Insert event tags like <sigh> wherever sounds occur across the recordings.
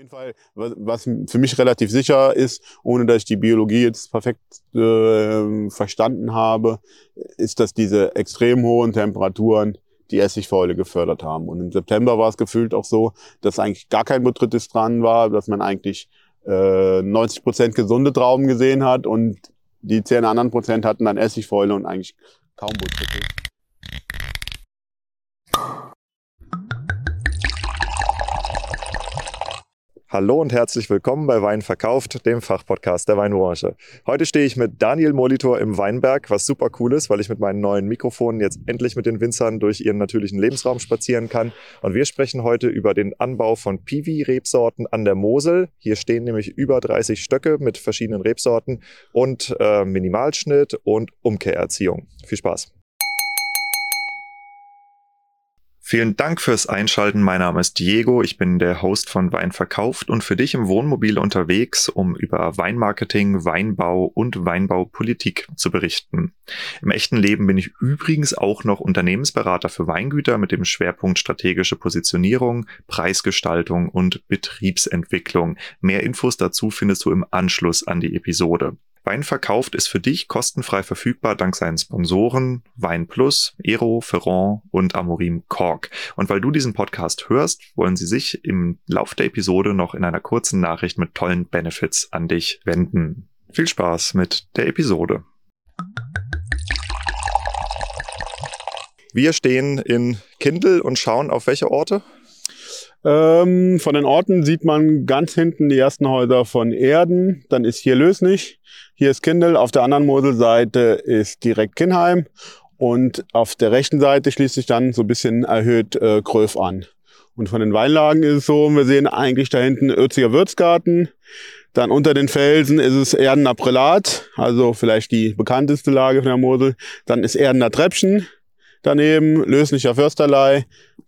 jeden Fall, was für mich relativ sicher ist, ohne dass ich die Biologie jetzt perfekt äh, verstanden habe, ist, dass diese extrem hohen Temperaturen die Essigfäule gefördert haben. Und im September war es gefühlt auch so, dass eigentlich gar kein Botrytis dran war, dass man eigentlich äh, 90 Prozent gesunde Trauben gesehen hat und die zehn anderen Prozent hatten dann Essigfäule und eigentlich kaum Botrytis. Hallo und herzlich willkommen bei Wein verkauft, dem Fachpodcast der Weinbranche. Heute stehe ich mit Daniel Molitor im Weinberg, was super cool ist, weil ich mit meinen neuen Mikrofonen jetzt endlich mit den Winzern durch ihren natürlichen Lebensraum spazieren kann. Und wir sprechen heute über den Anbau von Piwi-Rebsorten an der Mosel. Hier stehen nämlich über 30 Stöcke mit verschiedenen Rebsorten und äh, Minimalschnitt und Umkehrerziehung. Viel Spaß! Vielen Dank fürs Einschalten. Mein Name ist Diego. Ich bin der Host von Wein verkauft und für dich im Wohnmobil unterwegs, um über Weinmarketing, Weinbau und Weinbaupolitik zu berichten. Im echten Leben bin ich übrigens auch noch Unternehmensberater für Weingüter mit dem Schwerpunkt strategische Positionierung, Preisgestaltung und Betriebsentwicklung. Mehr Infos dazu findest du im Anschluss an die Episode. Wein verkauft ist für dich kostenfrei verfügbar dank seinen Sponsoren Wein Plus, Ero, Ferrand und Amorim Cork. Und weil du diesen Podcast hörst, wollen sie sich im Lauf der Episode noch in einer kurzen Nachricht mit tollen Benefits an dich wenden. Viel Spaß mit der Episode. Wir stehen in Kindl und schauen auf welche Orte? Ähm, von den Orten sieht man ganz hinten die ersten Häuser von Erden. Dann ist hier Lösnich, hier ist Kindl. Auf der anderen Moselseite ist direkt Kinheim. Und auf der rechten Seite schließt sich dann so ein bisschen erhöht äh, Gröf an. Und von den Weinlagen ist es so, wir sehen eigentlich da hinten Ötziger Würzgarten. Dann unter den Felsen ist es Erdener Prälat, also vielleicht die bekannteste Lage von der Mosel. Dann ist Erdener Treppchen daneben, Löslicher Försterlei,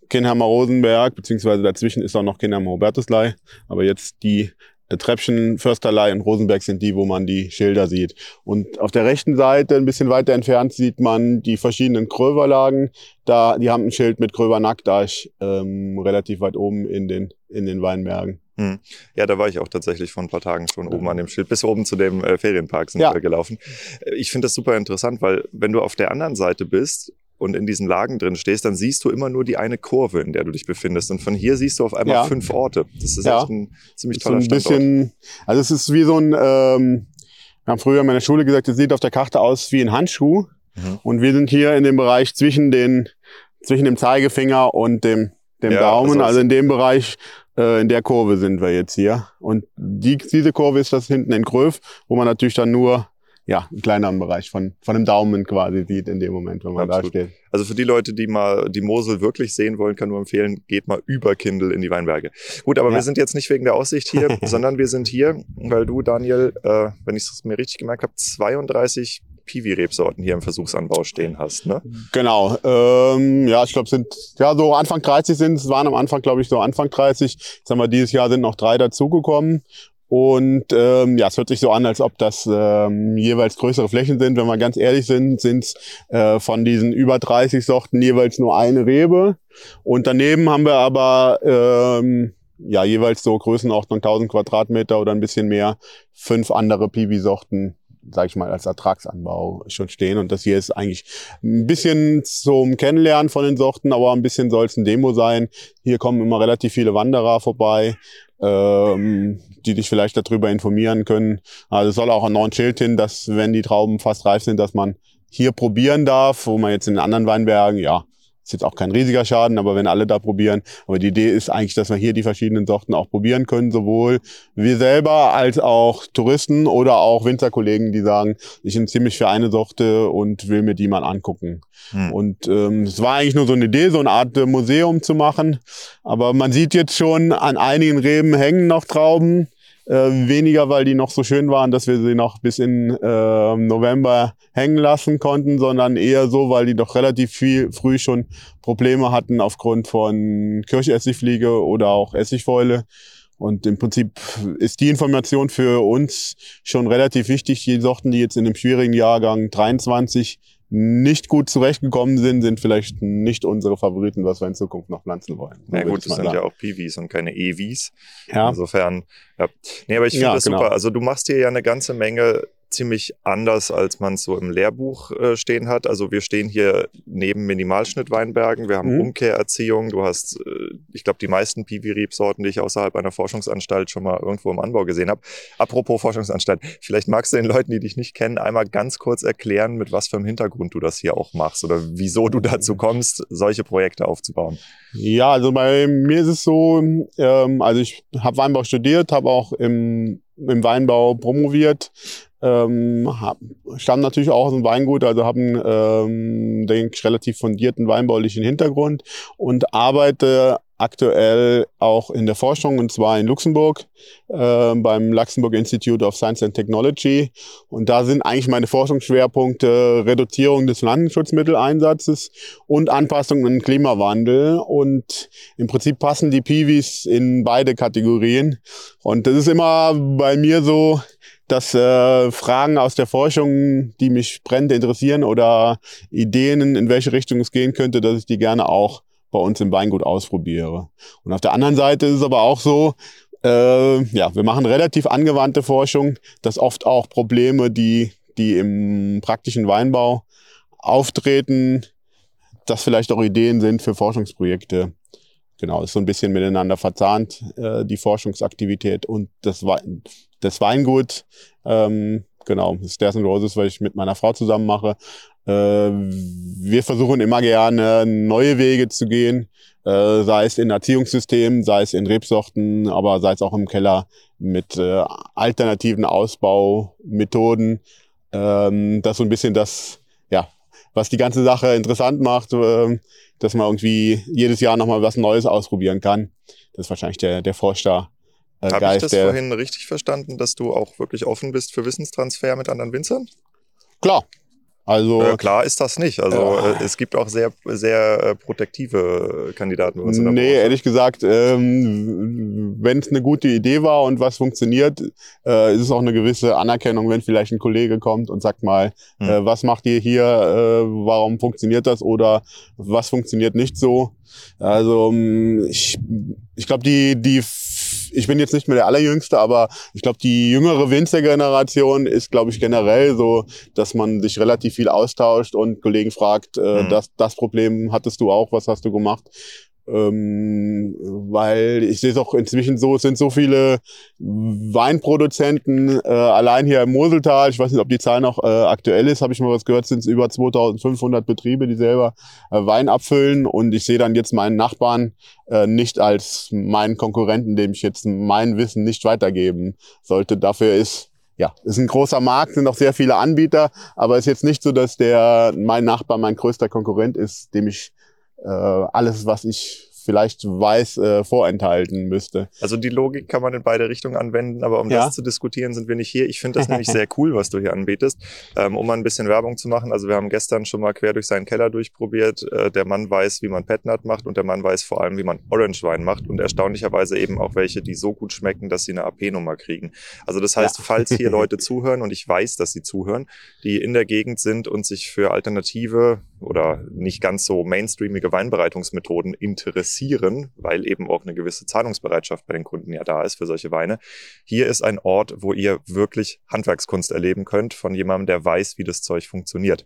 Kinheimer Rosenberg, beziehungsweise dazwischen ist auch noch Kinheimer Hubertuslei. Aber jetzt die Treppchen, Försterlei und Rosenberg sind die, wo man die Schilder sieht. Und auf der rechten Seite, ein bisschen weiter entfernt, sieht man die verschiedenen Kröverlagen. Da, die haben ein Schild mit Krövernack, da ich ähm, relativ weit oben in den, in den Weinbergen. Hm. Ja, da war ich auch tatsächlich vor ein paar Tagen schon oben an dem Schild, bis oben zu dem äh, Ferienpark sind ja. wir gelaufen. Äh, ich finde das super interessant, weil wenn du auf der anderen Seite bist und in diesen Lagen drin stehst, dann siehst du immer nur die eine Kurve, in der du dich befindest. Und von hier siehst du auf einmal ja. fünf Orte. Das ist ja. echt ein ziemlich toller so ein Standort. bisschen, Also es ist wie so ein, ähm, wir haben früher in meiner Schule gesagt, es sieht auf der Karte aus wie ein Handschuh. Mhm. Und wir sind hier in dem Bereich zwischen den, zwischen dem Zeigefinger und dem, dem ja, Daumen. Also, also in dem Bereich, äh, in der Kurve sind wir jetzt hier. Und die, diese Kurve ist das hinten in Gröf, wo man natürlich dann nur ja, einen kleineren Bereich von, von einem Daumen quasi sieht in dem Moment, wenn man Absolut. da steht. Also für die Leute, die mal die Mosel wirklich sehen wollen, kann nur empfehlen, geht mal über Kindle in die Weinberge. Gut, aber ja. wir sind jetzt nicht wegen der Aussicht hier, <laughs> sondern wir sind hier, weil du, Daniel, äh, wenn ich es mir richtig gemerkt habe, 32 Piwi-Rebsorten hier im Versuchsanbau stehen hast, ne? Genau. Ähm, ja, ich glaube, sind ja so Anfang 30 sind es, waren am Anfang, glaube ich, so Anfang 30. Jetzt haben wir dieses Jahr sind noch drei dazugekommen. Und ähm, ja, es hört sich so an, als ob das ähm, jeweils größere Flächen sind. Wenn wir ganz ehrlich sind, sind es äh, von diesen über 30 Sorten jeweils nur eine Rebe. Und daneben haben wir aber ähm, ja jeweils so Größenordnung 1000 Quadratmeter oder ein bisschen mehr fünf andere Piwi-Sorten sag ich mal, als Ertragsanbau schon stehen. Und das hier ist eigentlich ein bisschen zum Kennenlernen von den Sorten, aber ein bisschen soll es ein Demo sein. Hier kommen immer relativ viele Wanderer vorbei, ähm, die dich vielleicht darüber informieren können. Also es soll auch ein neuen Schild hin, dass wenn die Trauben fast reif sind, dass man hier probieren darf, wo man jetzt in anderen Weinbergen, ja, ist jetzt auch kein riesiger Schaden, aber wenn alle da probieren. Aber die Idee ist eigentlich, dass wir hier die verschiedenen Sorten auch probieren können, sowohl wir selber als auch Touristen oder auch Winzerkollegen, die sagen, ich bin ziemlich für eine Sorte und will mir die mal angucken. Hm. Und ähm, es war eigentlich nur so eine Idee, so eine Art äh, Museum zu machen. Aber man sieht jetzt schon, an einigen Reben hängen noch Trauben. Äh, weniger, weil die noch so schön waren, dass wir sie noch bis in äh, November hängen lassen konnten, sondern eher so, weil die doch relativ viel früh schon Probleme hatten aufgrund von Kirchessigfliege oder auch Essigfäule. Und im Prinzip ist die Information für uns schon relativ wichtig. Die Sorten, die jetzt in dem schwierigen Jahrgang 23 nicht gut zurechtgekommen sind, sind vielleicht nicht unsere Favoriten, was wir in Zukunft noch pflanzen wollen. Na ja, gut, das sind sagen. ja auch PVs und keine EVs. Ja. Insofern, ja. Nee, aber ich finde ja, das genau. super. Also du machst hier ja eine ganze Menge ziemlich anders, als man es so im Lehrbuch äh, stehen hat. Also wir stehen hier neben Minimalschnitt-Weinbergen, wir haben mhm. Umkehrerziehung, du hast, äh, ich glaube, die meisten Piwi-Rebsorten, die ich außerhalb einer Forschungsanstalt schon mal irgendwo im Anbau gesehen habe. Apropos Forschungsanstalt, vielleicht magst du den Leuten, die dich nicht kennen, einmal ganz kurz erklären, mit was für einem Hintergrund du das hier auch machst oder wieso du dazu kommst, solche Projekte aufzubauen. Ja, also bei mir ist es so, ähm, also ich habe Weinbau studiert, habe auch im, im Weinbau promoviert, ähm, hab, stammen natürlich auch aus dem Weingut, also haben, ähm, denke ich, relativ fundierten weinbaulichen Hintergrund und arbeite aktuell auch in der Forschung und zwar in Luxemburg äh, beim Luxembourg Institute of Science and Technology. Und da sind eigentlich meine Forschungsschwerpunkte Reduzierung des Pflanzenschutzmitteleinsatzes und Anpassung an den Klimawandel. Und im Prinzip passen die Piwis in beide Kategorien. Und das ist immer bei mir so, dass äh, Fragen aus der Forschung, die mich brennend interessieren oder Ideen, in welche Richtung es gehen könnte, dass ich die gerne auch bei uns im Weingut ausprobiere. Und auf der anderen Seite ist es aber auch so, äh, ja, wir machen relativ angewandte Forschung, dass oft auch Probleme, die, die im praktischen Weinbau auftreten, dass vielleicht auch Ideen sind für Forschungsprojekte. Genau, ist so ein bisschen miteinander verzahnt, äh, die Forschungsaktivität und das, Wein, das Weingut. Ähm, genau, Stairs and Roses, weil ich mit meiner Frau zusammen mache. Äh, wir versuchen immer gerne neue Wege zu gehen, äh, sei es in Erziehungssystemen, sei es in Rebsorten, aber sei es auch im Keller mit äh, alternativen Ausbaumethoden. Ähm, das ist so ein bisschen das, ja, was die ganze Sache interessant macht, äh, dass man irgendwie jedes Jahr nochmal was Neues ausprobieren kann. Das ist wahrscheinlich der, der Forscher. Äh, Habe ich das vorhin richtig verstanden, dass du auch wirklich offen bist für Wissenstransfer mit anderen Winzern? Klar, also äh, klar ist das nicht. Also äh, es gibt auch sehr sehr äh, protektive Kandidaten bei uns der Nee, Branche. ehrlich gesagt, ähm, wenn es eine gute Idee war und was funktioniert, äh, ist es auch eine gewisse Anerkennung, wenn vielleicht ein Kollege kommt und sagt mal, hm. äh, was macht ihr hier, äh, warum funktioniert das oder was funktioniert nicht so. Also ähm, ich, ich glaube, die die ich bin jetzt nicht mehr der Allerjüngste, aber ich glaube, die jüngere Winzergeneration ist, glaube ich, generell so, dass man sich relativ viel austauscht und Kollegen fragt, äh, mhm. das, das Problem hattest du auch, was hast du gemacht? Ähm, weil ich sehe es auch inzwischen so, es sind so viele Weinproduzenten, äh, allein hier im Moseltal, ich weiß nicht, ob die Zahl noch äh, aktuell ist, habe ich mal was gehört, sind es über 2500 Betriebe, die selber äh, Wein abfüllen. Und ich sehe dann jetzt meinen Nachbarn äh, nicht als meinen Konkurrenten, dem ich jetzt mein Wissen nicht weitergeben sollte. Dafür ist ja, ist ein großer Markt, sind auch sehr viele Anbieter, aber ist jetzt nicht so, dass der mein Nachbar mein größter Konkurrent ist, dem ich äh, alles, was ich vielleicht weiß, äh, vorenthalten müsste. Also die Logik kann man in beide Richtungen anwenden, aber um ja. das zu diskutieren, sind wir nicht hier. Ich finde das nämlich sehr cool, was du hier anbietest, ähm, um mal ein bisschen Werbung zu machen. Also wir haben gestern schon mal quer durch seinen Keller durchprobiert. Äh, der Mann weiß, wie man Petnat macht und der Mann weiß vor allem, wie man Orange Wein macht und erstaunlicherweise eben auch welche, die so gut schmecken, dass sie eine AP-Nummer kriegen. Also das heißt, ja. falls hier <laughs> Leute zuhören und ich weiß, dass sie zuhören, die in der Gegend sind und sich für alternative oder nicht ganz so mainstreamige Weinbereitungsmethoden interessieren, weil eben auch eine gewisse Zahlungsbereitschaft bei den Kunden ja da ist für solche Weine. Hier ist ein Ort, wo ihr wirklich Handwerkskunst erleben könnt von jemandem, der weiß, wie das Zeug funktioniert.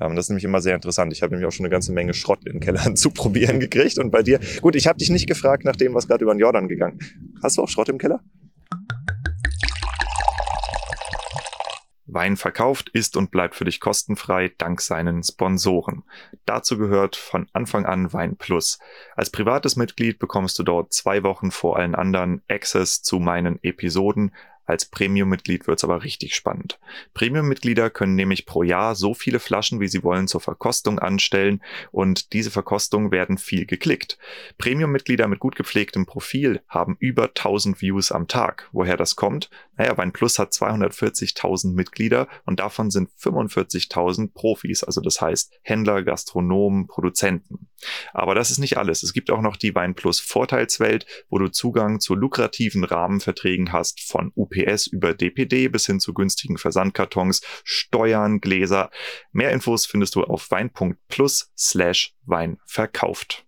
Ähm, das ist nämlich immer sehr interessant. Ich habe nämlich auch schon eine ganze Menge Schrott in Kellern <laughs> zu probieren gekriegt. Und bei dir, gut, ich habe dich nicht gefragt nach dem, was gerade über den Jordan gegangen. Hast du auch Schrott im Keller? Wein verkauft ist und bleibt für dich kostenfrei dank seinen Sponsoren. Dazu gehört von Anfang an Wein Plus. Als privates Mitglied bekommst du dort zwei Wochen vor allen anderen Access zu meinen Episoden, als Premium-Mitglied wird's aber richtig spannend. Premium-Mitglieder können nämlich pro Jahr so viele Flaschen, wie sie wollen, zur Verkostung anstellen und diese Verkostungen werden viel geklickt. Premium-Mitglieder mit gut gepflegtem Profil haben über 1000 Views am Tag. Woher das kommt? Naja, OnePlus hat 240.000 Mitglieder und davon sind 45.000 Profis, also das heißt Händler, Gastronomen, Produzenten. Aber das ist nicht alles. Es gibt auch noch die Wein Plus Vorteilswelt, wo du Zugang zu lukrativen Rahmenverträgen hast, von UPS über DPD bis hin zu günstigen Versandkartons, Steuern, Gläser. Mehr Infos findest du auf wein.plus slash Wein verkauft.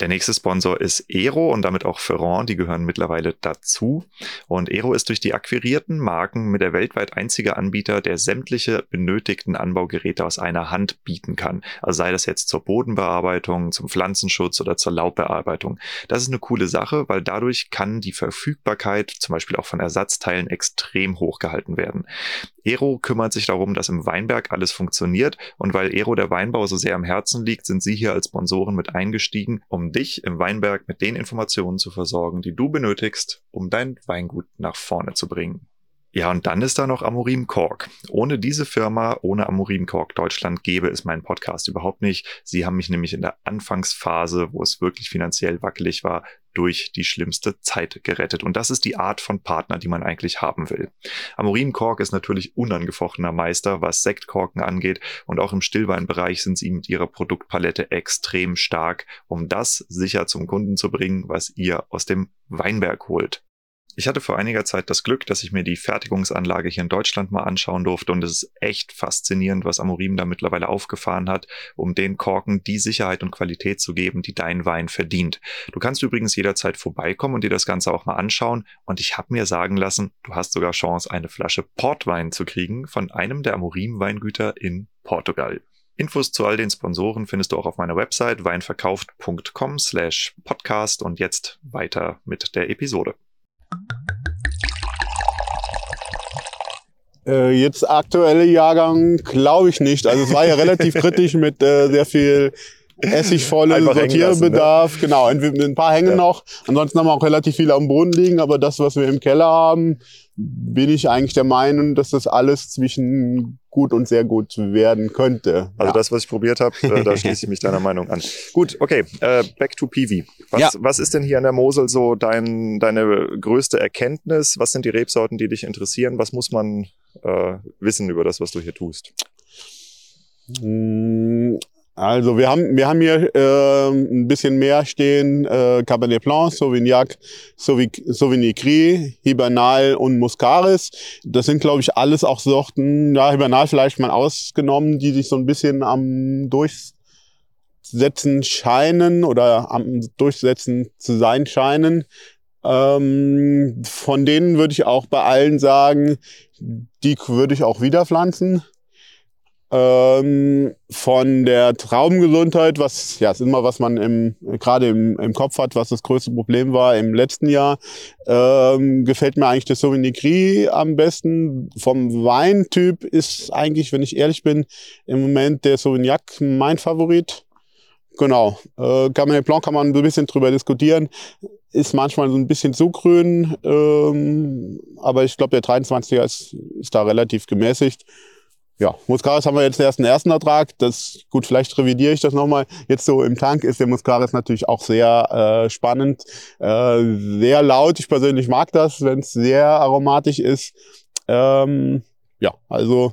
Der nächste Sponsor ist Ero und damit auch Ferrand, die gehören mittlerweile dazu. Und Ero ist durch die akquirierten Marken mit der weltweit einzige Anbieter, der sämtliche benötigten Anbaugeräte aus einer Hand bieten kann. Also sei das jetzt zur Bodenbearbeitung, zum Pflanzenschutz oder zur Laubbearbeitung. Das ist eine coole Sache, weil dadurch kann die Verfügbarkeit zum Beispiel auch von Ersatzteilen extrem hoch gehalten werden. Ero kümmert sich darum, dass im Weinberg alles funktioniert und weil Ero der Weinbau so sehr am Herzen liegt, sind sie hier als Sponsoren mit eingestiegen, um dich im Weinberg mit den Informationen zu versorgen, die du benötigst, um dein Weingut nach vorne zu bringen. Ja, und dann ist da noch Amorim Kork. Ohne diese Firma, ohne Amorim Kork Deutschland gäbe es meinen Podcast überhaupt nicht. Sie haben mich nämlich in der Anfangsphase, wo es wirklich finanziell wackelig war, durch die schlimmste Zeit gerettet. Und das ist die Art von Partner, die man eigentlich haben will. Amorim Kork ist natürlich unangefochtener Meister, was Sektkorken angeht. Und auch im Stillweinbereich sind sie mit ihrer Produktpalette extrem stark, um das sicher zum Kunden zu bringen, was ihr aus dem Weinberg holt. Ich hatte vor einiger Zeit das Glück, dass ich mir die Fertigungsanlage hier in Deutschland mal anschauen durfte und es ist echt faszinierend, was Amorim da mittlerweile aufgefahren hat, um den Korken die Sicherheit und Qualität zu geben, die dein Wein verdient. Du kannst übrigens jederzeit vorbeikommen und dir das Ganze auch mal anschauen und ich habe mir sagen lassen, du hast sogar Chance, eine Flasche Portwein zu kriegen von einem der Amorim Weingüter in Portugal. Infos zu all den Sponsoren findest du auch auf meiner Website weinverkauft.com slash podcast und jetzt weiter mit der Episode. Äh, jetzt aktuelle Jahrgang glaube ich nicht. Also es war ja relativ kritisch mit äh, sehr viel essigvolle Sortierbedarf. Ne? Genau, ein paar hängen ja. noch. Ansonsten haben wir auch relativ viele am Boden liegen, aber das, was wir im Keller haben, bin ich eigentlich der Meinung, dass das alles zwischen gut und sehr gut werden könnte. Also ja. das, was ich probiert habe, äh, da <laughs> schließe ich mich deiner Meinung an. Gut, okay, äh, back to Piwi. Was, ja. was ist denn hier an der Mosel so dein, deine größte Erkenntnis? Was sind die Rebsorten, die dich interessieren? Was muss man äh, wissen über das, was du hier tust? Also wir haben, wir haben hier äh, ein bisschen mehr stehen, äh, Cabernet Blanc, Sauvignac, Sauvigny Hibernal und Muscaris. Das sind, glaube ich, alles auch Sorten, ja, Hibernal vielleicht mal ausgenommen, die sich so ein bisschen am Durchsetzen scheinen oder am Durchsetzen zu sein scheinen. Ähm, von denen würde ich auch bei allen sagen, die würde ich auch wieder pflanzen ähm, von der Traubengesundheit, was ja ist immer was man im gerade im, im Kopf hat, was das größte Problem war im letzten Jahr, ähm, gefällt mir eigentlich das Sauvignon am besten. Vom Weintyp ist eigentlich, wenn ich ehrlich bin, im Moment der Sauvignac mein Favorit. Genau. Äh, Cabernet Blanc kann man so ein bisschen drüber diskutieren. Ist manchmal so ein bisschen zu grün, ähm, aber ich glaube, der 23er ist, ist da relativ gemäßigt ja, Muscaris haben wir jetzt einen ersten Ertrag. Das, gut, vielleicht revidiere ich das nochmal. Jetzt so im Tank ist der Muscaris natürlich auch sehr äh, spannend, äh, sehr laut. Ich persönlich mag das, wenn es sehr aromatisch ist. Ähm, ja, also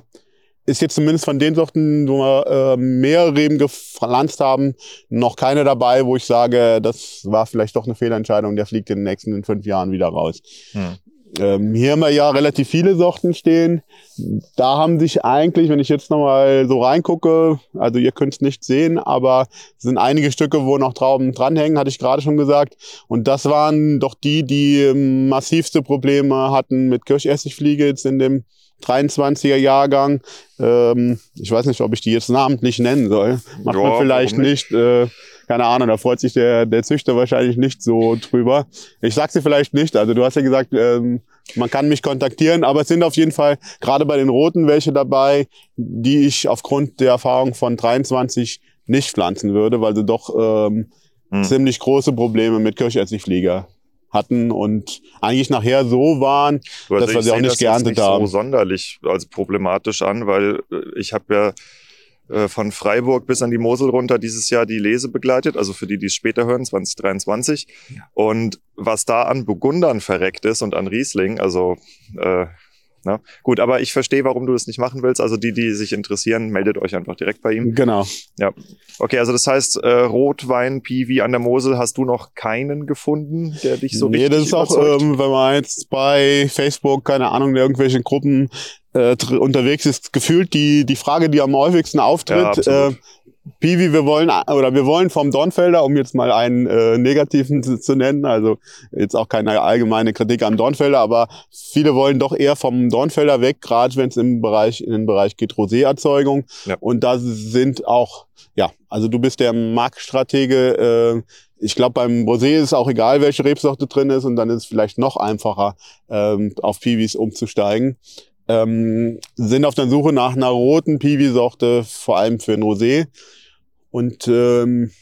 ist jetzt zumindest von den Sorten, wo wir äh, mehr Reben gepflanzt haben, noch keine dabei, wo ich sage, das war vielleicht doch eine Fehlentscheidung, der fliegt in den nächsten fünf Jahren wieder raus. Hm. Ähm, hier haben wir ja relativ viele Sorten stehen. Da haben sich eigentlich, wenn ich jetzt nochmal so reingucke, also ihr könnt es nicht sehen, aber es sind einige Stücke, wo noch Trauben dranhängen, hatte ich gerade schon gesagt. Und das waren doch die, die massivste Probleme hatten mit Kirschessigfliege jetzt in dem 23er Jahrgang. Ähm, ich weiß nicht, ob ich die jetzt namentlich nennen soll. Macht ja, man vielleicht nicht. nicht äh, keine Ahnung, da freut sich der, der Züchter wahrscheinlich nicht so drüber. Ich sag sie vielleicht nicht, also du hast ja gesagt, ähm, man kann mich kontaktieren, aber es sind auf jeden Fall gerade bei den Roten welche dabei, die ich aufgrund der Erfahrung von 23 nicht pflanzen würde, weil sie doch ähm, hm. ziemlich große Probleme mit Kirschessigflieger hatten und eigentlich nachher so waren, also dass wir sie auch nicht geerntet nicht haben. so sonderlich als problematisch an, weil äh, ich habe ja äh, von Freiburg bis an die Mosel runter dieses Jahr die Lese begleitet, also für die, die es später hören, 2023. Ja. Und was da an Burgundern verreckt ist und an Riesling, also äh, Ne? Gut, aber ich verstehe, warum du das nicht machen willst. Also die, die sich interessieren, meldet euch einfach direkt bei ihm. Genau. Ja. Okay, also das heißt, äh, Rotwein, Piwi an der Mosel hast du noch keinen gefunden, der dich so nee, richtig das ist auch, überzeugt? ähm, wenn man jetzt bei Facebook, keine Ahnung, in irgendwelchen Gruppen äh, unterwegs ist, gefühlt die, die Frage, die am häufigsten Ja, auftritt, absolut. äh, Piwi, wir wollen, oder wir wollen vom Dornfelder, um jetzt mal einen äh, negativen zu, zu nennen, also jetzt auch keine allgemeine Kritik am Dornfelder, aber viele wollen doch eher vom Dornfelder weg, gerade wenn es im Bereich, in den Bereich geht Rosé-Erzeugung. Ja. Und da sind auch, ja, also du bist der Marktstratege, äh, ich glaube, beim Rosé ist es auch egal, welche Rebsorte drin ist und dann ist es vielleicht noch einfacher, ähm, auf Piwis umzusteigen. Ähm, sind auf der Suche nach einer roten Piwi-Sorte, vor allem für ein Rosé. Und ähm,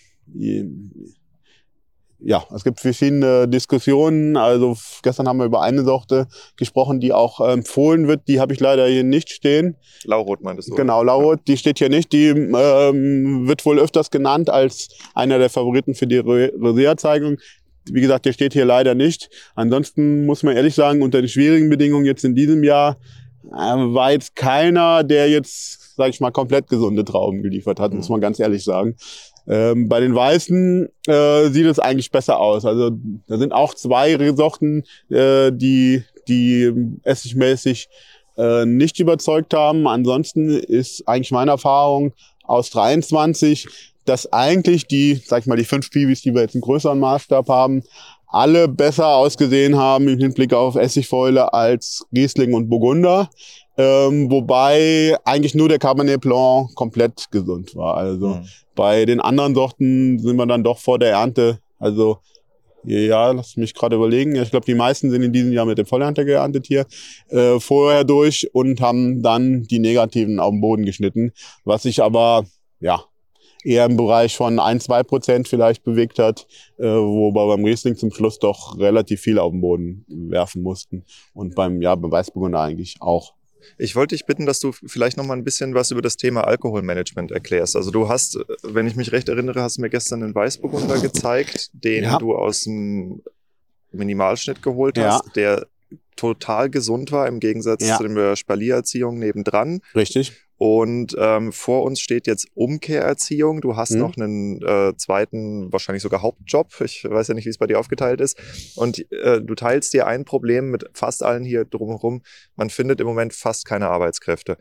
ja, es gibt verschiedene Diskussionen. Also gestern haben wir über eine Sorte gesprochen, die auch empfohlen wird. Die habe ich leider hier nicht stehen. Laurot meintest du? Genau, Laurot, die steht hier nicht. Die ähm, wird wohl öfters genannt als einer der Favoriten für die Rosé-Erzeugung. Wie gesagt, der steht hier leider nicht. Ansonsten muss man ehrlich sagen, unter den schwierigen Bedingungen jetzt in diesem Jahr war jetzt keiner, der jetzt, sag ich mal, komplett gesunde Trauben geliefert hat, Mhm. muss man ganz ehrlich sagen. Ähm, bei den Weißen äh, sieht es eigentlich besser aus. Also da sind auch zwei Sorten, äh, die, die essigmäßig äh, nicht überzeugt haben. Ansonsten ist eigentlich meine Erfahrung aus 23, dass eigentlich die, sag ich mal, die fünf Piwis, die wir jetzt im größeren Maßstab haben, alle besser ausgesehen haben im Hinblick auf Essigfäule als Riesling und Burgunder. Ähm, wobei eigentlich nur der Cabernet Blanc komplett gesund war. Also Mhm. bei den anderen Sorten sind wir dann doch vor der Ernte. Also ja, lass mich gerade überlegen. Ich glaube, die meisten sind in diesem Jahr mit dem Vollernte geerntet hier äh, vorher durch und haben dann die negativen auf den Boden geschnitten, was sich aber ja eher im Bereich von ein, zwei Prozent vielleicht bewegt hat, äh, wobei beim Riesling zum Schluss doch relativ viel auf den Boden werfen mussten und beim ja beim Weißburgunder eigentlich auch. Ich wollte dich bitten, dass du vielleicht noch mal ein bisschen was über das Thema Alkoholmanagement erklärst. Also du hast, wenn ich mich recht erinnere, hast du mir gestern einen Weißburgunder gezeigt, den Ja. du aus dem Minimalschnitt geholt Ja. hast, der total gesund war im Gegensatz Ja. zu der Spaliererziehung nebendran. Richtig. Und ähm, vor uns steht jetzt Umkehrerziehung. Du hast Mhm. noch einen äh, zweiten, wahrscheinlich sogar Hauptjob. Ich weiß ja nicht, wie es bei dir aufgeteilt ist. Und äh, du teilst dir ein Problem mit fast allen hier drumherum. Man findet im Moment fast keine Arbeitskräfte.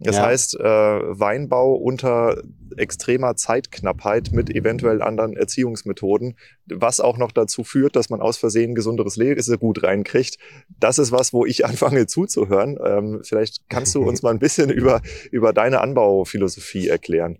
Das Ja. heißt, äh, Weinbau unter extremer Zeitknappheit mit eventuell anderen Erziehungsmethoden, was auch noch dazu führt, dass man aus Versehen gesunderes Lesegut reinkriegt. Das ist was, wo ich <laughs> anfange zuzuhören. Ähm, vielleicht kannst du <laughs> uns mal ein bisschen über, über deine Anbauphilosophie erklären.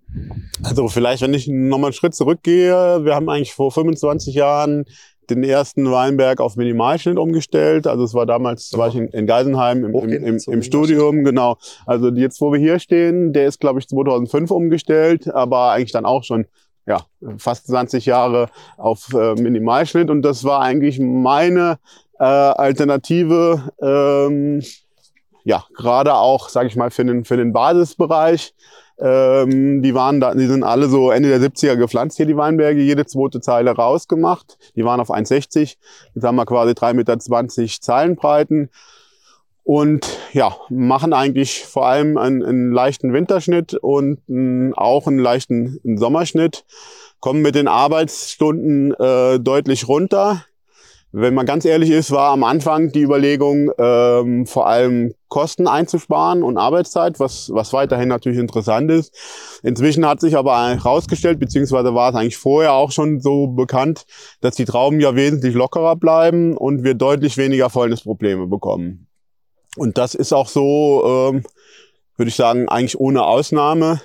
Also vielleicht, wenn ich nochmal einen Schritt zurückgehe, wir haben eigentlich vor 25 Jahren den ersten Weinberg auf Minimalschnitt umgestellt. Also es war damals, war ich in, in Geisenheim im, im, im, im Studium, genau. Also jetzt, wo wir hier stehen, der ist, glaube ich, 2005 umgestellt, aber eigentlich dann auch schon ja, fast 20 Jahre auf äh, Minimalschnitt. Und das war eigentlich meine äh, Alternative, ähm, ja, gerade auch, sage ich mal, für den, für den Basisbereich. Ähm, die waren da, die sind alle so Ende der 70er gepflanzt hier, die Weinberge, jede zweite Zeile rausgemacht. Die waren auf 1,60. Jetzt haben wir quasi 3,20 Meter Zeilenbreiten. Und ja, machen eigentlich vor allem einen, einen leichten Winterschnitt und einen, auch einen leichten einen Sommerschnitt. Kommen mit den Arbeitsstunden äh, deutlich runter. Wenn man ganz ehrlich ist, war am Anfang die Überlegung, ähm, vor allem Kosten einzusparen und Arbeitszeit, was, was weiterhin natürlich interessant ist. Inzwischen hat sich aber herausgestellt, beziehungsweise war es eigentlich vorher auch schon so bekannt, dass die Trauben ja wesentlich lockerer bleiben und wir deutlich weniger Fäulnisprobleme bekommen. Und das ist auch so, ähm, würde ich sagen, eigentlich ohne Ausnahme.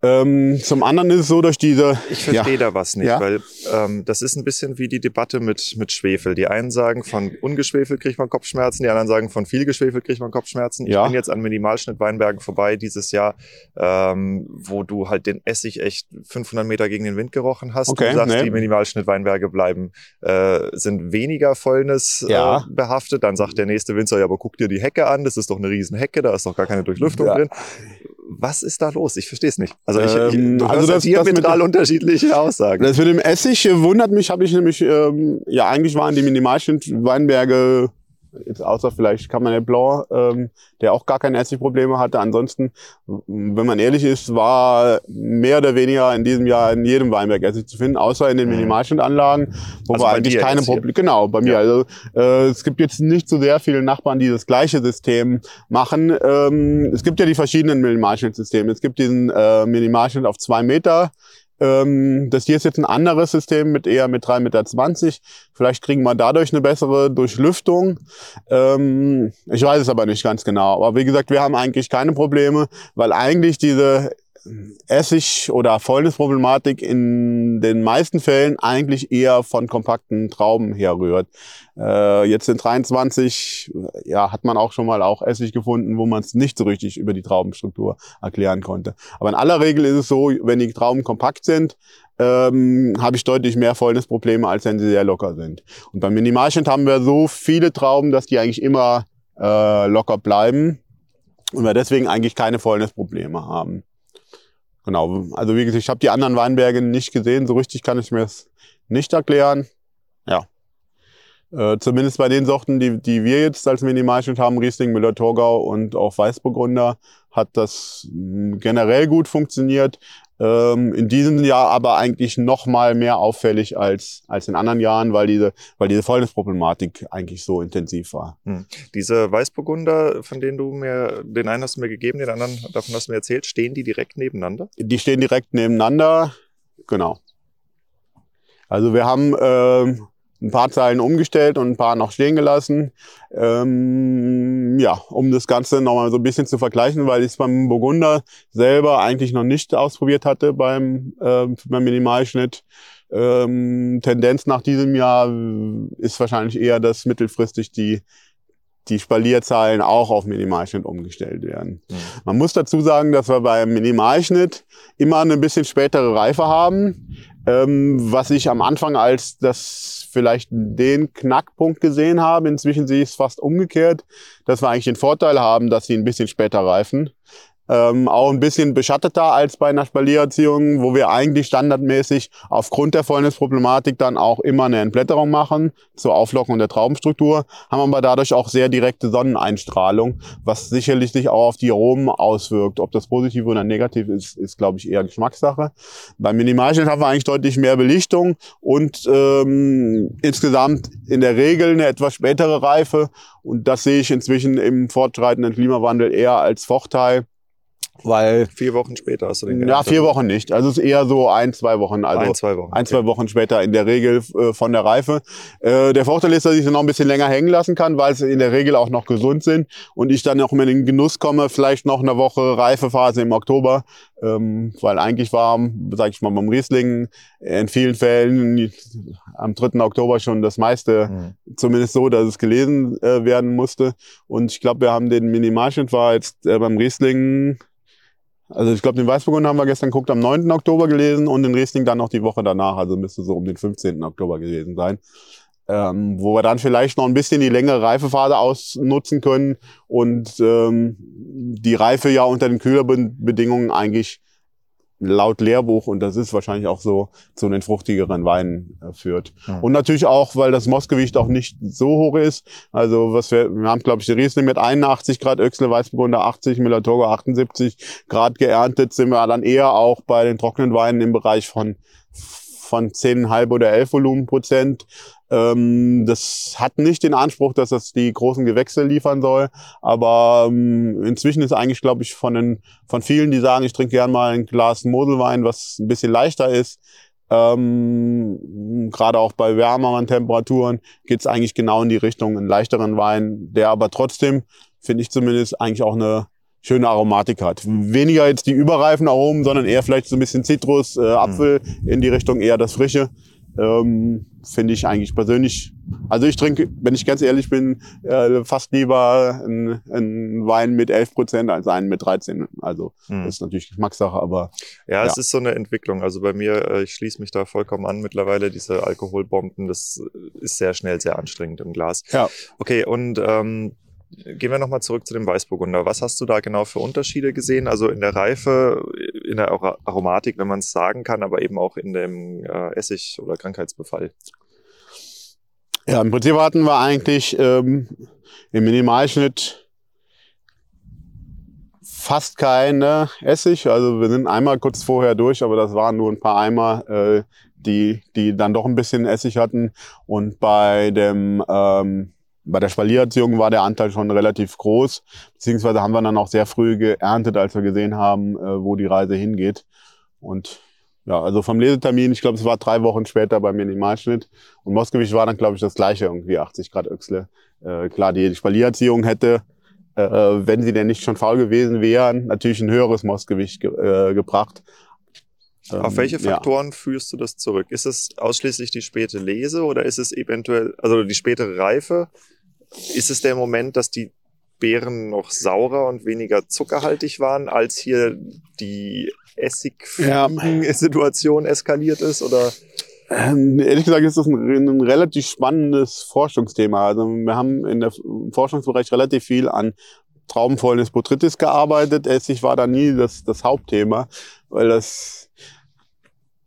Ähm, zum anderen ist es so, durch diese Ich verstehe da was nicht, Ja. weil ähm, das ist ein bisschen wie die Debatte mit, mit Schwefel. Die einen sagen, von ungeschwefelt kriegt man Kopfschmerzen, die anderen sagen, von viel geschwefelt kriegt man Kopfschmerzen. Ich Ja. bin jetzt an Minimalschnitt Weinbergen vorbei dieses Jahr, ähm, wo du halt den Essig echt 500 Meter gegen den Wind gerochen hast. Okay, du sagst, nee. die Minimalschnitt Weinberge bleiben, äh, sind weniger Fäulnis Ja. äh, behaftet. Dann sagt der nächste Winzer, ja, aber guck dir die Hecke an, das ist doch eine riesen Hecke, da ist doch gar keine Durchlüftung Ja. drin. Was ist da los? Ich verstehe es nicht. Also, ich, ich, Ähm, also das- das, das mit der- unterschiedliche Aussagen. Das mit dem Essig äh, wundert mich, habe ich nämlich, ähm, ja, eigentlich waren die Minimalschnitt Weinberge Jetzt außer vielleicht Cabernet Blanc, ähm, der auch gar keine Essigprobleme hatte. Ansonsten, wenn man ehrlich ist, war mehr oder weniger in diesem Jahr in jedem Weinberg Essig zu finden, außer in den mhm. Minimalschnittanlagen, wo also wir eigentlich keine Probleme. Genau, bei mir. Ja. Also äh, es gibt jetzt nicht so sehr viele Nachbarn, die das gleiche System machen. Ähm, es gibt ja die verschiedenen Minimalschnittsysteme. Es gibt diesen äh, Minimalschnitt auf zwei Meter ähm, das hier ist jetzt ein anderes System mit eher mit 3,20 Meter. Vielleicht kriegen wir dadurch eine bessere Durchlüftung. Ähm, ich weiß es aber nicht ganz genau. Aber wie gesagt, wir haben eigentlich keine Probleme, weil eigentlich diese Essig- oder Fäulnisproblematik in den meisten Fällen eigentlich eher von kompakten Trauben herrührt. Äh, jetzt in 23 ja, hat man auch schon mal auch Essig gefunden, wo man es nicht so richtig über die Traubenstruktur erklären konnte. Aber in aller Regel ist es so, wenn die Trauben kompakt sind, ähm, habe ich deutlich mehr Fäulnisprobleme, als wenn sie sehr locker sind. Und beim Minimalschnitt haben wir so viele Trauben, dass die eigentlich immer äh, locker bleiben und wir deswegen eigentlich keine Fäulnisprobleme haben. Genau, also wie gesagt, ich habe die anderen Weinberge nicht gesehen, so richtig kann ich mir das nicht erklären. Ja. Äh, zumindest bei den Sorten, die, die wir jetzt als Minimalschnitt haben, Riesling, Müller-Thurgau und auch Weißburgunder, hat das generell gut funktioniert. Ähm, in diesem Jahr aber eigentlich noch mal mehr auffällig als, als in anderen Jahren, weil diese, weil diese Fäulnisproblematik eigentlich so intensiv war. Hm. Diese Weißburgunder, von denen du mir, den einen hast du mir gegeben, den anderen, davon hast du mir erzählt, stehen die direkt nebeneinander? Die stehen direkt nebeneinander, genau. Also wir haben äh, ein paar Zeilen umgestellt und ein paar noch stehen gelassen. Ähm, ja, um das Ganze nochmal so ein bisschen zu vergleichen, weil ich es beim Burgunder selber eigentlich noch nicht ausprobiert hatte beim, äh, beim Minimalschnitt. Ähm, Tendenz nach diesem Jahr ist wahrscheinlich eher, dass mittelfristig die die Spalierzahlen auch auf Minimalschnitt umgestellt werden. Mhm. Man muss dazu sagen, dass wir beim Minimalschnitt immer eine bisschen spätere Reife haben, ähm, was ich am Anfang als das vielleicht den Knackpunkt gesehen haben. Inzwischen sehe ich es fast umgekehrt, dass wir eigentlich den Vorteil haben, dass sie ein bisschen später reifen ähm, auch ein bisschen beschatteter als bei einer Spaliererziehung, wo wir eigentlich standardmäßig aufgrund der Fäulnisproblematik dann auch immer eine Entblätterung machen zur Auflockung der Traubenstruktur, haben aber dadurch auch sehr direkte Sonneneinstrahlung, was sicherlich sich auch auf die Aromen auswirkt. Ob das positiv oder negativ ist, ist glaube ich eher Geschmackssache. Beim Minimalschnitt haben wir eigentlich deutlich mehr Belichtung und ähm, insgesamt in der Regel eine etwas spätere Reife und das sehe ich inzwischen im fortschreitenden Klimawandel eher als Vorteil. Weil vier Wochen später hast du den Ja, vier Wochen nicht. Also es ist eher so ein, zwei Wochen. Also ein, zwei Wochen. Ein, zwei Wochen später in der Regel äh, von der Reife. Äh, der Vorteil ist, dass ich sie noch ein bisschen länger hängen lassen kann, weil sie in der Regel auch noch gesund sind und ich dann auch in den Genuss komme, vielleicht noch eine Woche Reifephase im Oktober. Ähm, weil eigentlich war, sag ich mal, beim Riesling in vielen Fällen am 3. Oktober schon das meiste, mhm. zumindest so, dass es gelesen äh, werden musste. Und ich glaube, wir haben den Minimalschnitt war jetzt äh, beim Riesling also ich glaube, den Weißburgunder haben wir gestern geguckt, am 9. Oktober gelesen und den Riesling dann noch die Woche danach, also müsste so um den 15. Oktober gewesen sein. Ähm, wo wir dann vielleicht noch ein bisschen die längere Reifephase ausnutzen können und ähm, die Reife ja unter den Kühlerbedingungen eigentlich laut Lehrbuch, und das ist wahrscheinlich auch so, zu den fruchtigeren Weinen äh, führt. Mhm. Und natürlich auch, weil das Mossgewicht auch nicht so hoch ist. Also was wir, wir haben, glaube ich, die Riesling mit 81 Grad, Öxle Weißburgunder 80, Müller-Togo 78 Grad geerntet, sind wir dann eher auch bei den trockenen Weinen im Bereich von von 10,5 oder 11 Volumenprozent. Ähm, das hat nicht den Anspruch, dass das die großen Gewächse liefern soll, aber ähm, inzwischen ist eigentlich, glaube ich, von, den, von vielen, die sagen, ich trinke gern mal ein Glas Moselwein, was ein bisschen leichter ist, ähm, gerade auch bei wärmeren Temperaturen geht es eigentlich genau in die Richtung, einen leichteren Wein, der aber trotzdem, finde ich zumindest, eigentlich auch eine schöne Aromatik hat. Weniger jetzt die überreifen Aromen, sondern eher vielleicht so ein bisschen Zitrus, äh, Apfel mhm. in die Richtung eher das Frische. Ähm, Finde ich eigentlich persönlich. Also ich trinke, wenn ich ganz ehrlich bin, äh, fast lieber einen, einen Wein mit 11 Prozent als einen mit 13. Also mhm. das ist natürlich Geschmackssache, aber. Ja, ja, es ist so eine Entwicklung. Also bei mir, äh, ich schließe mich da vollkommen an mittlerweile. Diese Alkoholbomben, das ist sehr schnell, sehr anstrengend im Glas. Ja. Okay, und ähm, Gehen wir nochmal zurück zu dem Weißburgunder. Was hast du da genau für Unterschiede gesehen? Also in der Reife, in der Aromatik, wenn man es sagen kann, aber eben auch in dem äh, Essig- oder Krankheitsbefall. Ja, im Prinzip hatten wir eigentlich ähm, im Minimalschnitt fast keine Essig. Also wir sind einmal kurz vorher durch, aber das waren nur ein paar Eimer, äh, die, die dann doch ein bisschen Essig hatten. Und bei dem ähm, bei der Spaliererziehung war der Anteil schon relativ groß, beziehungsweise haben wir dann auch sehr früh geerntet, als wir gesehen haben, äh, wo die Reise hingeht. Und ja, also vom Lesetermin, ich glaube, es war drei Wochen später beim Minimalschnitt. Und Moskowitsch war dann, glaube ich, das gleiche, irgendwie 80 Grad Öchsle. Äh, klar, die Spaliererziehung hätte, äh, wenn sie denn nicht schon faul gewesen wären, natürlich ein höheres Mostgewicht ge äh, gebracht. Auf welche ähm, Faktoren ja. führst du das zurück? Ist es ausschließlich die späte Lese oder ist es eventuell, also die spätere Reife? Ist es der Moment, dass die Beeren noch saurer und weniger zuckerhaltig waren, als hier die Essigfliegen-Situation ja. eskaliert ist? Oder? Ähm, ehrlich gesagt ist das ein, ein, relativ spannendes Forschungsthema. Also wir haben in der im Forschungsbereich relativ viel an Traubenfäulnis Botrytis gearbeitet. Essig war da nie das, das Hauptthema, weil das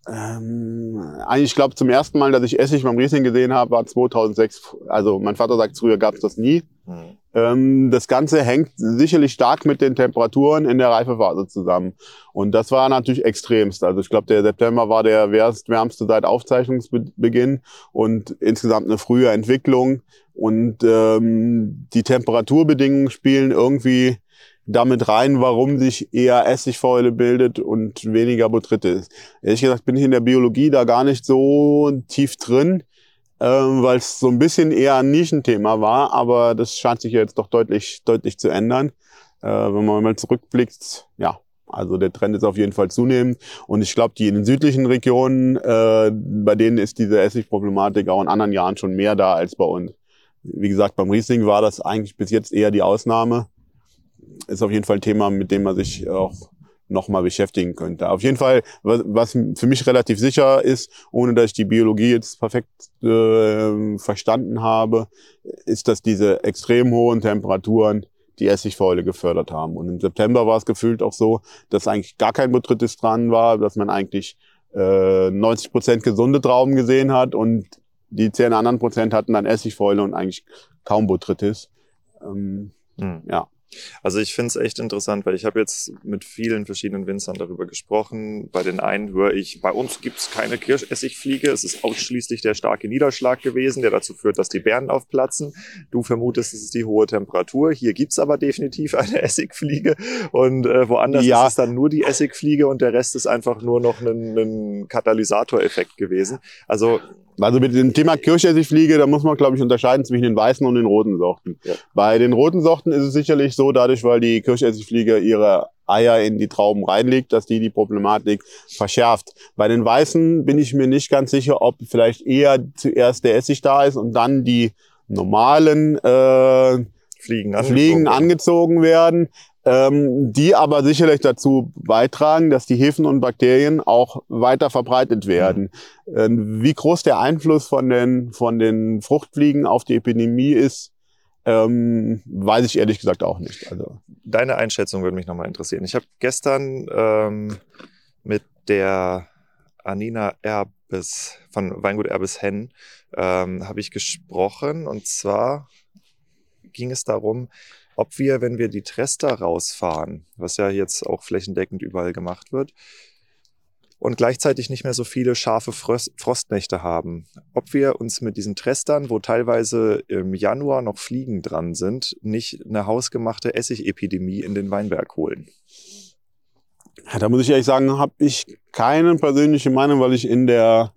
ähm, eigentlich, ich glaube, zum ersten Mal, dass ich Essig beim Riesling gesehen habe, war 2006. Also mein Vater sagt, früher gab es das nie. Mhm. Ähm, das Ganze hängt sicherlich stark mit den Temperaturen in der Reifephase zusammen. Und das war natürlich extremst. Also ich glaube, der September war der wärmste seit Aufzeichnungsbeginn und insgesamt eine frühe Entwicklung. Und ähm, die Temperaturbedingungen spielen irgendwie damit rein, warum sich eher Essigfäule bildet und weniger Botrytis. Ehrlich gesagt bin ich in der Biologie da gar nicht so tief drin, äh, weil es so ein bisschen eher ein Nischenthema war, aber das scheint sich jetzt doch deutlich, deutlich zu ändern. Äh, wenn man mal zurückblickt, ja, also der Trend ist auf jeden Fall zunehmend. Und ich glaube, die in den südlichen Regionen, äh, bei denen ist diese Essigproblematik auch in anderen Jahren schon mehr da als bei uns. Wie gesagt, beim Riesling war das eigentlich bis jetzt eher die Ausnahme ist auf jeden Fall ein Thema, mit dem man sich auch nochmal beschäftigen könnte. Auf jeden Fall, was, was für mich relativ sicher ist, ohne dass ich die Biologie jetzt perfekt äh, verstanden habe, ist, dass diese extrem hohen Temperaturen die Essigfäule gefördert haben. Und im September war es gefühlt auch so, dass eigentlich gar kein Botrytis dran war, dass man eigentlich äh, 90 Prozent gesunde Trauben gesehen hat und die zehn anderen Prozent hatten dann Essigfäule und eigentlich kaum Botrytis. Ähm, mhm. Ja. Also ich finde es echt interessant, weil ich habe jetzt mit vielen verschiedenen Winzern darüber gesprochen. Bei den einen höre ich, bei uns gibt es keine Kirschessigfliege. Es ist ausschließlich der starke Niederschlag gewesen, der dazu führt, dass die Beeren aufplatzen. Du vermutest, es ist die hohe Temperatur. Hier gibt es aber definitiv eine <laughs> Essigfliege. Und äh, woanders ja. ist es dann nur die Essigfliege und der Rest ist einfach nur noch ein, ein Katalysatoreffekt gewesen. Also also mit dem Thema Kirschessigfliege, da muss man, glaube ich, unterscheiden zwischen den weißen und den roten Sorten. Ja. Bei den roten Sorten ist es sicherlich so, dadurch, weil die Kirschessigfliege ihre Eier in die Trauben reinlegt, dass die die Problematik verschärft. Bei den weißen bin ich mir nicht ganz sicher, ob vielleicht eher zuerst der Essig da ist und dann die normalen äh, Fliegen, angezogen, Fliegen angezogen werden ähm, die aber sicherlich dazu beitragen, dass die Hefen und Bakterien auch weiter verbreitet werden. Mhm. Ähm, wie groß der Einfluss von den, von den Fruchtfliegen auf die Epidemie ist, ähm, weiß ich ehrlich gesagt auch nicht. Also Deine Einschätzung würde mich nochmal interessieren. Ich habe gestern ähm, mit der Anina Erbes von Weingut Erbes Henn ähm, habe ich gesprochen und zwar ging es darum, ob wir, wenn wir die Trester rausfahren, was ja jetzt auch flächendeckend überall gemacht wird, und gleichzeitig nicht mehr so viele scharfe Frostnächte haben. Ob wir uns mit diesen Trestern, wo teilweise im Januar noch Fliegen dran sind, nicht eine hausgemachte Essigepidemie in den Weinberg holen. Ja, da muss ich ehrlich sagen, habe ich keine persönliche Meinung, weil ich in der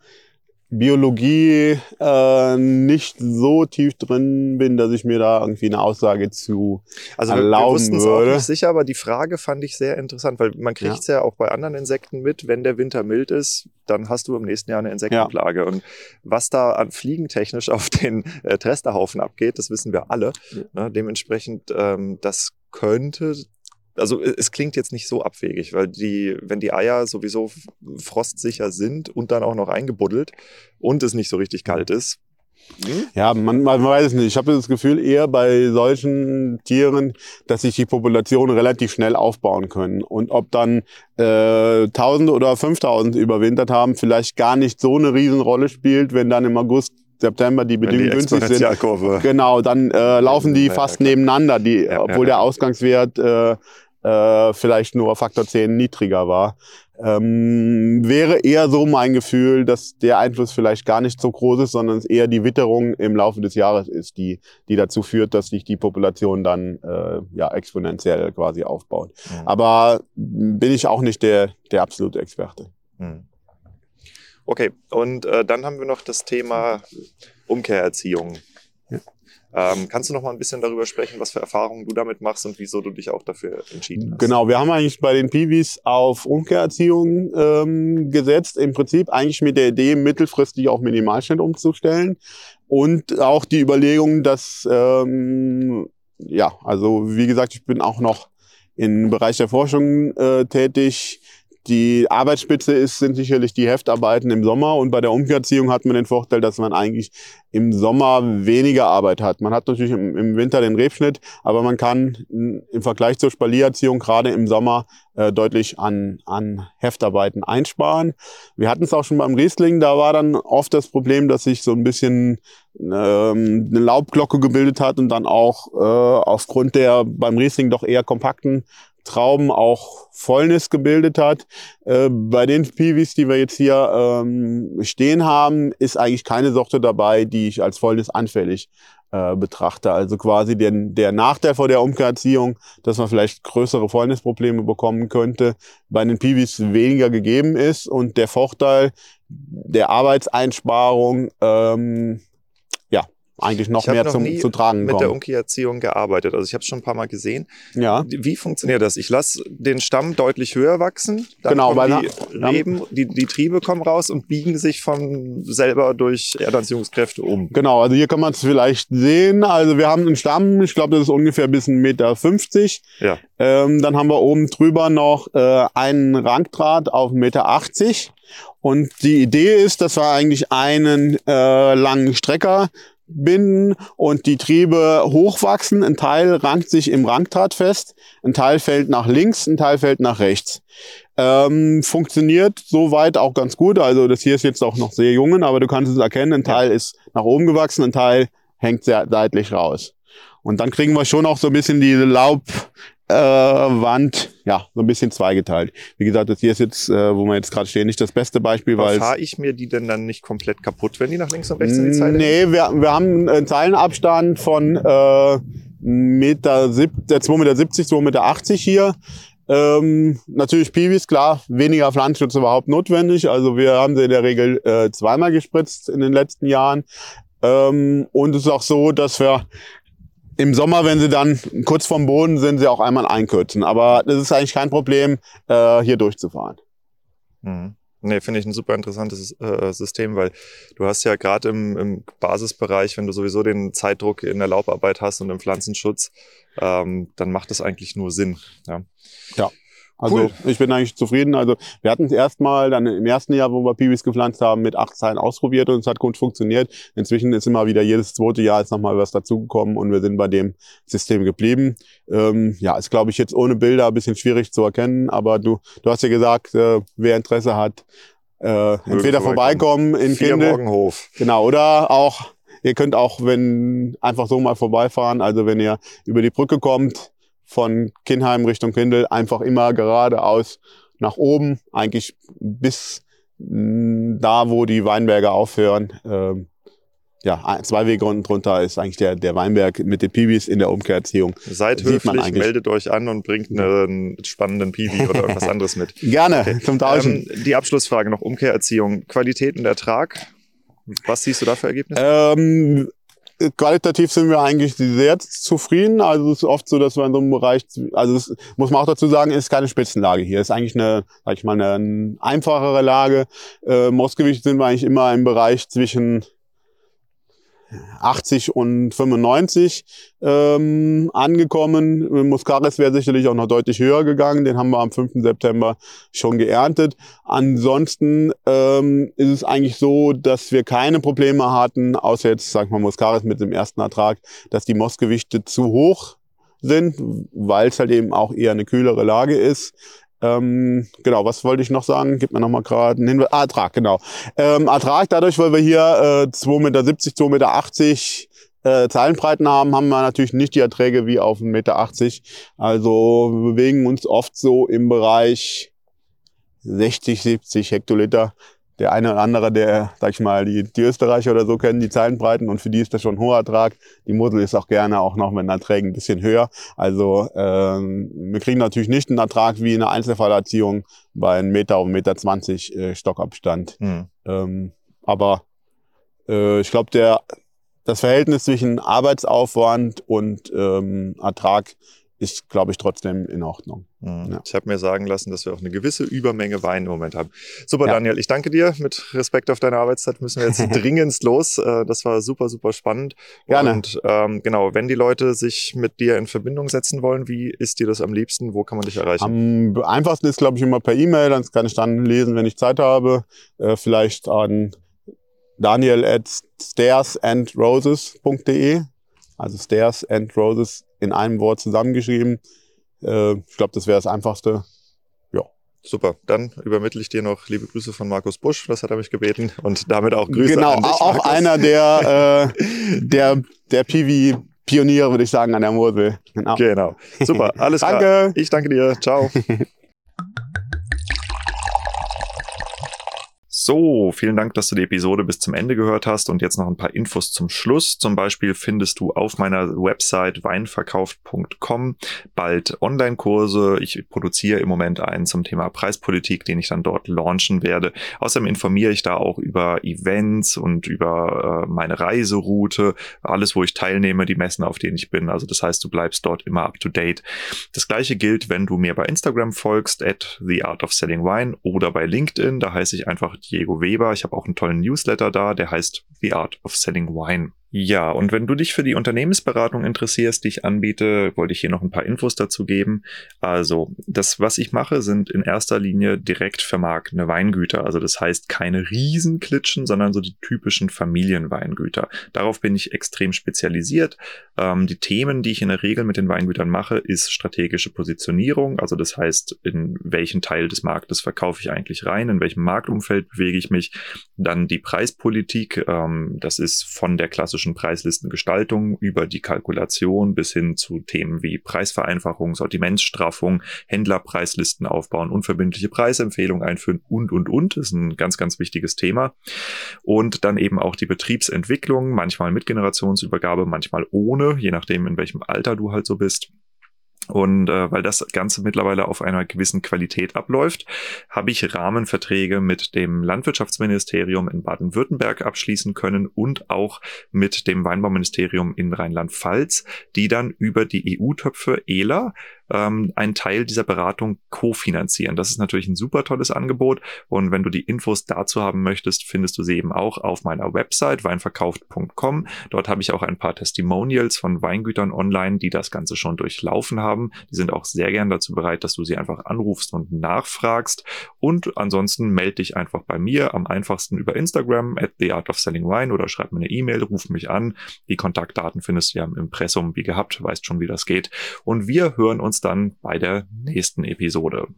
Biologie äh, nicht so tief drin bin, dass ich mir da irgendwie eine Aussage zu also erlauben wir, wir würde. auch nicht sicher, aber die Frage fand ich sehr interessant, weil man kriegt es ja. ja. auch bei anderen Insekten mit, wenn der Winter mild ist, dann hast du im nächsten Jahr eine Insektenplage. Ja. Und was da an Fliegentechnisch auf den äh, Tresterhaufen abgeht, das wissen wir alle. Ja. Ne? Dementsprechend, ähm, das könnte also es klingt jetzt nicht so abwegig, weil die, wenn die Eier sowieso frostsicher sind und dann auch noch eingebuddelt und es nicht so richtig kalt ist. Hm? Ja, man, man weiß es nicht. Ich habe das Gefühl eher bei solchen Tieren, dass sich die Population relativ schnell aufbauen können. Und ob dann äh, 1000 oder 5000 überwintert haben, vielleicht gar nicht so eine Riesenrolle spielt, wenn dann im August September die Bedingungen die günstig sind, genau, dann äh, laufen die fast nebeneinander, die, obwohl der Ausgangswert äh, äh, vielleicht nur Faktor 10 niedriger war. Ähm, wäre eher so mein Gefühl, dass der Einfluss vielleicht gar nicht so groß ist, sondern es eher die Witterung im Laufe des Jahres ist, die, die dazu führt, dass sich die Population dann äh, ja, exponentiell quasi aufbaut. Mhm. Aber bin ich auch nicht der, der absolute Experte. Hm. Okay, und äh, dann haben wir noch das Thema Umkehrerziehung. Ähm, kannst du noch mal ein bisschen darüber sprechen, was für Erfahrungen du damit machst und wieso du dich auch dafür entschieden hast? Genau, wir haben eigentlich bei den Piwis auf Umkehrerziehung ähm, gesetzt. Im Prinzip eigentlich mit der Idee, mittelfristig auf Minimalschnitt umzustellen. Und auch die Überlegung, dass, ähm, ja, also wie gesagt, ich bin auch noch im Bereich der Forschung äh, tätig. Die Arbeitsspitze ist, sind sicherlich die Heftarbeiten im Sommer und bei der Umkehrerziehung hat man den Vorteil, dass man eigentlich im Sommer weniger Arbeit hat. Man hat natürlich im, im Winter den Rebschnitt, aber man kann mh, im Vergleich zur Spaliererziehung gerade im Sommer äh, deutlich an, an Heftarbeiten einsparen. Wir hatten es auch schon beim Riesling, da war dann oft das Problem, dass sich so ein bisschen ähm, eine Laubglocke gebildet hat und dann auch äh, aufgrund der beim Riesling doch eher kompakten Trauben auch Fäulnis gebildet hat. Äh, bei den Piwis, die wir jetzt hier ähm, stehen haben, ist eigentlich keine Sorte dabei, die ich als Fäulnis anfällig äh, betrachte. Also quasi den, der Nachteil vor der Umkehrerziehung, dass man vielleicht größere Fäulnisprobleme bekommen könnte, bei den Piwis weniger gegeben ist und der Vorteil der Arbeitseinsparung ähm, eigentlich noch mehr noch zum, zu tragen mit der kommt. Umkehrerziehung gearbeitet. Also ich habe es schon ein paar Mal gesehen. Ja. Wie funktioniert das? Ich lasse den Stamm deutlich höher wachsen. Dann Genau, kommen weil die na- Reben, die, die Triebe kommen raus und biegen sich von selber durch Erdanziehungskräfte um. Genau, also hier kann man es vielleicht sehen. Also wir haben einen Stamm, ich glaube, das ist ungefähr bis 1,50 Meter. Ja. Ähm, dann haben wir oben drüber noch äh, einen Rangdraht auf 1,80 Meter. Und die Idee ist, dass wir eigentlich einen äh, langen Strecker binden und die Triebe hochwachsen. Ein Teil rankt sich im Rangdraht fest, ein Teil fällt nach links, ein Teil fällt nach rechts. Ähm, funktioniert soweit auch ganz gut. Also das hier ist jetzt auch noch sehr jungen, aber du kannst es erkennen, ein Teil ist nach oben gewachsen, ein Teil hängt sehr seitlich raus. Und dann kriegen wir schon auch so ein bisschen diese Laubwand, äh, Wand, ja, so ein bisschen zweigeteilt. Wie gesagt, das hier ist jetzt, äh, wo wir jetzt gerade stehen, nicht das beste Beispiel, weil Fahre ich mir die denn dann nicht komplett kaputt, wenn die nach links und rechts in die Zeile Nee, wir, wir haben einen Zeilenabstand von äh, Meter sieb, äh, 2,70 Meter, 2,80 Meter hier. Ähm, natürlich Piwis, klar, weniger Pflanzenschutz überhaupt notwendig. Also wir haben sie in der Regel äh, zweimal gespritzt in den letzten Jahren. Ähm, und es ist auch so, dass wir im Sommer, wenn sie dann kurz vorm Boden sind, sie auch einmal einkürzen. Aber das ist eigentlich kein Problem, äh, hier durchzufahren. Mhm. Nee, finde ich ein super interessantes äh, System, weil du hast ja gerade im, im Basisbereich, wenn du sowieso den Zeitdruck in der Laubarbeit hast und im Pflanzenschutz, ähm, dann macht das eigentlich nur Sinn. Ja. Also Cool. ich bin eigentlich zufrieden. Also wir hatten es erstmal dann im ersten Jahr, wo wir Piwis gepflanzt haben, mit acht Zeilen ausprobiert und es hat gut funktioniert. Inzwischen ist immer wieder jedes zweite Jahr ist nochmal was dazugekommen und wir sind bei dem System geblieben. Ähm, ja, ist glaube ich jetzt ohne Bilder ein bisschen schwierig zu erkennen, aber du, du hast ja gesagt, äh, wer Interesse hat, äh, entweder vorbeikommen in. Morgenhof. Genau, oder auch, ihr könnt auch, wenn einfach so mal vorbeifahren, also wenn ihr über die Brücke kommt, von Kinheim Richtung Kindel, einfach immer geradeaus nach oben, eigentlich bis mh, da, wo die Weinberge aufhören. Ähm, ja, zwei Wege unten drunter ist eigentlich der, der Weinberg mit den Pibis in der Umkehrerziehung. Seid höflich, meldet euch an und bringt einen spannenden Piwi oder irgendwas anderes mit. <laughs> Gerne zum Tauschen. Ähm, die Abschlussfrage noch, Umkehrerziehung, Qualität und Ertrag. Was siehst du da für Ergebnisse? Ähm, qualitativ sind wir eigentlich sehr zufrieden. Also es ist oft so, dass wir in so einem Bereich, also es muss man auch dazu sagen, ist keine Spitzenlage hier. Ist eigentlich eine, sag ich mal, eine einfachere Lage. Äh, Moskowitz sind wir eigentlich immer im Bereich zwischen 80 und 95 ähm, angekommen. Muscaris wäre sicherlich auch noch deutlich höher gegangen. Den haben wir am 5. September schon geerntet. Ansonsten ähm, ist es eigentlich so, dass wir keine Probleme hatten, außer jetzt, sag ich mal, Muscaris mit dem ersten Ertrag, dass die Mossgewichte zu hoch sind, weil es halt eben auch eher eine kühlere Lage ist. Ähm, genau, was wollte ich noch sagen? Gib mir noch mal gerade einen Hinweis. Ah, Ertrag, genau. Ähm, Ertrag, dadurch, weil wir hier äh, 2,70 Meter, 2,80 Meter äh, Zeilenbreiten haben, haben wir natürlich nicht die Erträge wie auf 1,80 Meter. Also wir bewegen uns oft so im Bereich 60, 70 Hektoliter der eine oder andere, der, sag ich mal, die, die Österreicher oder so kennen, die Zeilenbreiten und für die ist das schon ein hoher Ertrag. Die Mosel ist auch gerne auch noch mit den Erträgen ein bisschen höher. Also ähm, wir kriegen natürlich nicht einen Ertrag wie eine Einzelfallerziehung bei einem Meter auf Meter 20 äh, Stockabstand. Mhm. Ähm, aber äh, ich glaube, der das Verhältnis zwischen Arbeitsaufwand und ähm, Ertrag ist, glaube ich, trotzdem in Ordnung. Mhm. Ja. Ich habe mir sagen lassen, dass wir auch eine gewisse Übermenge Wein im Moment haben. Super, ja. Daniel, ich danke dir. Mit Respekt auf deine Arbeitszeit müssen wir jetzt <laughs> dringendst los. Äh, das war super, super spannend. Gerne. Und ähm, genau, wenn die Leute sich mit dir in Verbindung setzen wollen, wie ist dir das am liebsten? Wo kann man dich erreichen? Am einfachsten ist, glaube ich, immer per E-Mail. Dann kann ich dann lesen, wenn ich Zeit habe. Äh, vielleicht an daniel at stairsandroses.de also Stairs and Roses in einem Wort zusammengeschrieben. Äh, ich glaube, das wäre das Einfachste. Ja. Super. Dann übermittle ich dir noch liebe Grüße von Markus Busch. Das hat er mich gebeten. Und damit auch Grüße genau, an dich, auch Markus. einer der, <laughs> äh, der, der Piwi Pioniere, würde ich sagen, an der Mosel. Genau. genau. Super. Alles danke. klar. Ich danke dir. Ciao. <laughs> So, vielen Dank, dass du die Episode bis zum Ende gehört hast und jetzt noch ein paar Infos zum Schluss. Zum Beispiel findest du auf meiner Website weinverkauft.com bald Online-Kurse. Ich produziere im Moment einen zum Thema Preispolitik, den ich dann dort launchen werde. Außerdem informiere ich da auch über Events und über äh, meine Reiseroute, alles, wo ich teilnehme, die Messen, auf denen ich bin. Also das heißt, du bleibst dort immer up to date. Das gleiche gilt, wenn du mir bei Instagram folgst, at The Art of Selling Wine oder bei LinkedIn. Da heiße ich einfach Diego Weber. Ich habe auch einen tollen Newsletter da, der heißt The Art of Selling Wine. Ja, und wenn du dich für die Unternehmensberatung interessierst, die ich anbiete, wollte ich hier noch ein paar Infos dazu geben. Also, das, was ich mache, sind in erster Linie direkt vermarktende Weingüter. Also, das heißt keine Riesenklitschen, sondern so die typischen Familienweingüter. Darauf bin ich extrem spezialisiert. Ähm, die Themen, die ich in der Regel mit den Weingütern mache, ist strategische Positionierung. Also, das heißt, in welchen Teil des Marktes verkaufe ich eigentlich rein, in welchem Marktumfeld bewege ich mich. Dann die Preispolitik. Ähm, das ist von der klassischen klassischen Preislistengestaltung über die Kalkulation bis hin zu Themen wie Preisvereinfachung, Sortimentsstraffung, Händlerpreislisten aufbauen, unverbindliche Preisempfehlungen einführen und, und, und. Das ist ein ganz, ganz wichtiges Thema. Und dann eben auch die Betriebsentwicklung, manchmal mit Generationsübergabe, manchmal ohne, je nachdem, in welchem Alter du halt so bist. Und äh, weil das Ganze mittlerweile auf einer gewissen Qualität abläuft, habe ich Rahmenverträge mit dem Landwirtschaftsministerium in Baden-Württemberg abschließen können und auch mit dem Weinbauministerium in Rheinland-Pfalz, die dann über die EU-Töpfe ELA ähm, einen Teil dieser Beratung kofinanzieren. Das ist natürlich ein super tolles Angebot und wenn du die Infos dazu haben möchtest, findest du sie eben auch auf meiner Website weinverkauft.com. Dort habe ich auch ein paar Testimonials von Weingütern online, die das Ganze schon durchlaufen haben. Die sind auch sehr gern dazu bereit, dass du sie einfach anrufst und nachfragst und ansonsten melde dich einfach bei mir am einfachsten über Instagram at the oder schreib mir eine E-Mail, ruf mich an. Die Kontaktdaten findest du ja im Impressum wie gehabt, weißt schon, wie das geht. Und wir hören uns uns dann bei der nächsten Episode.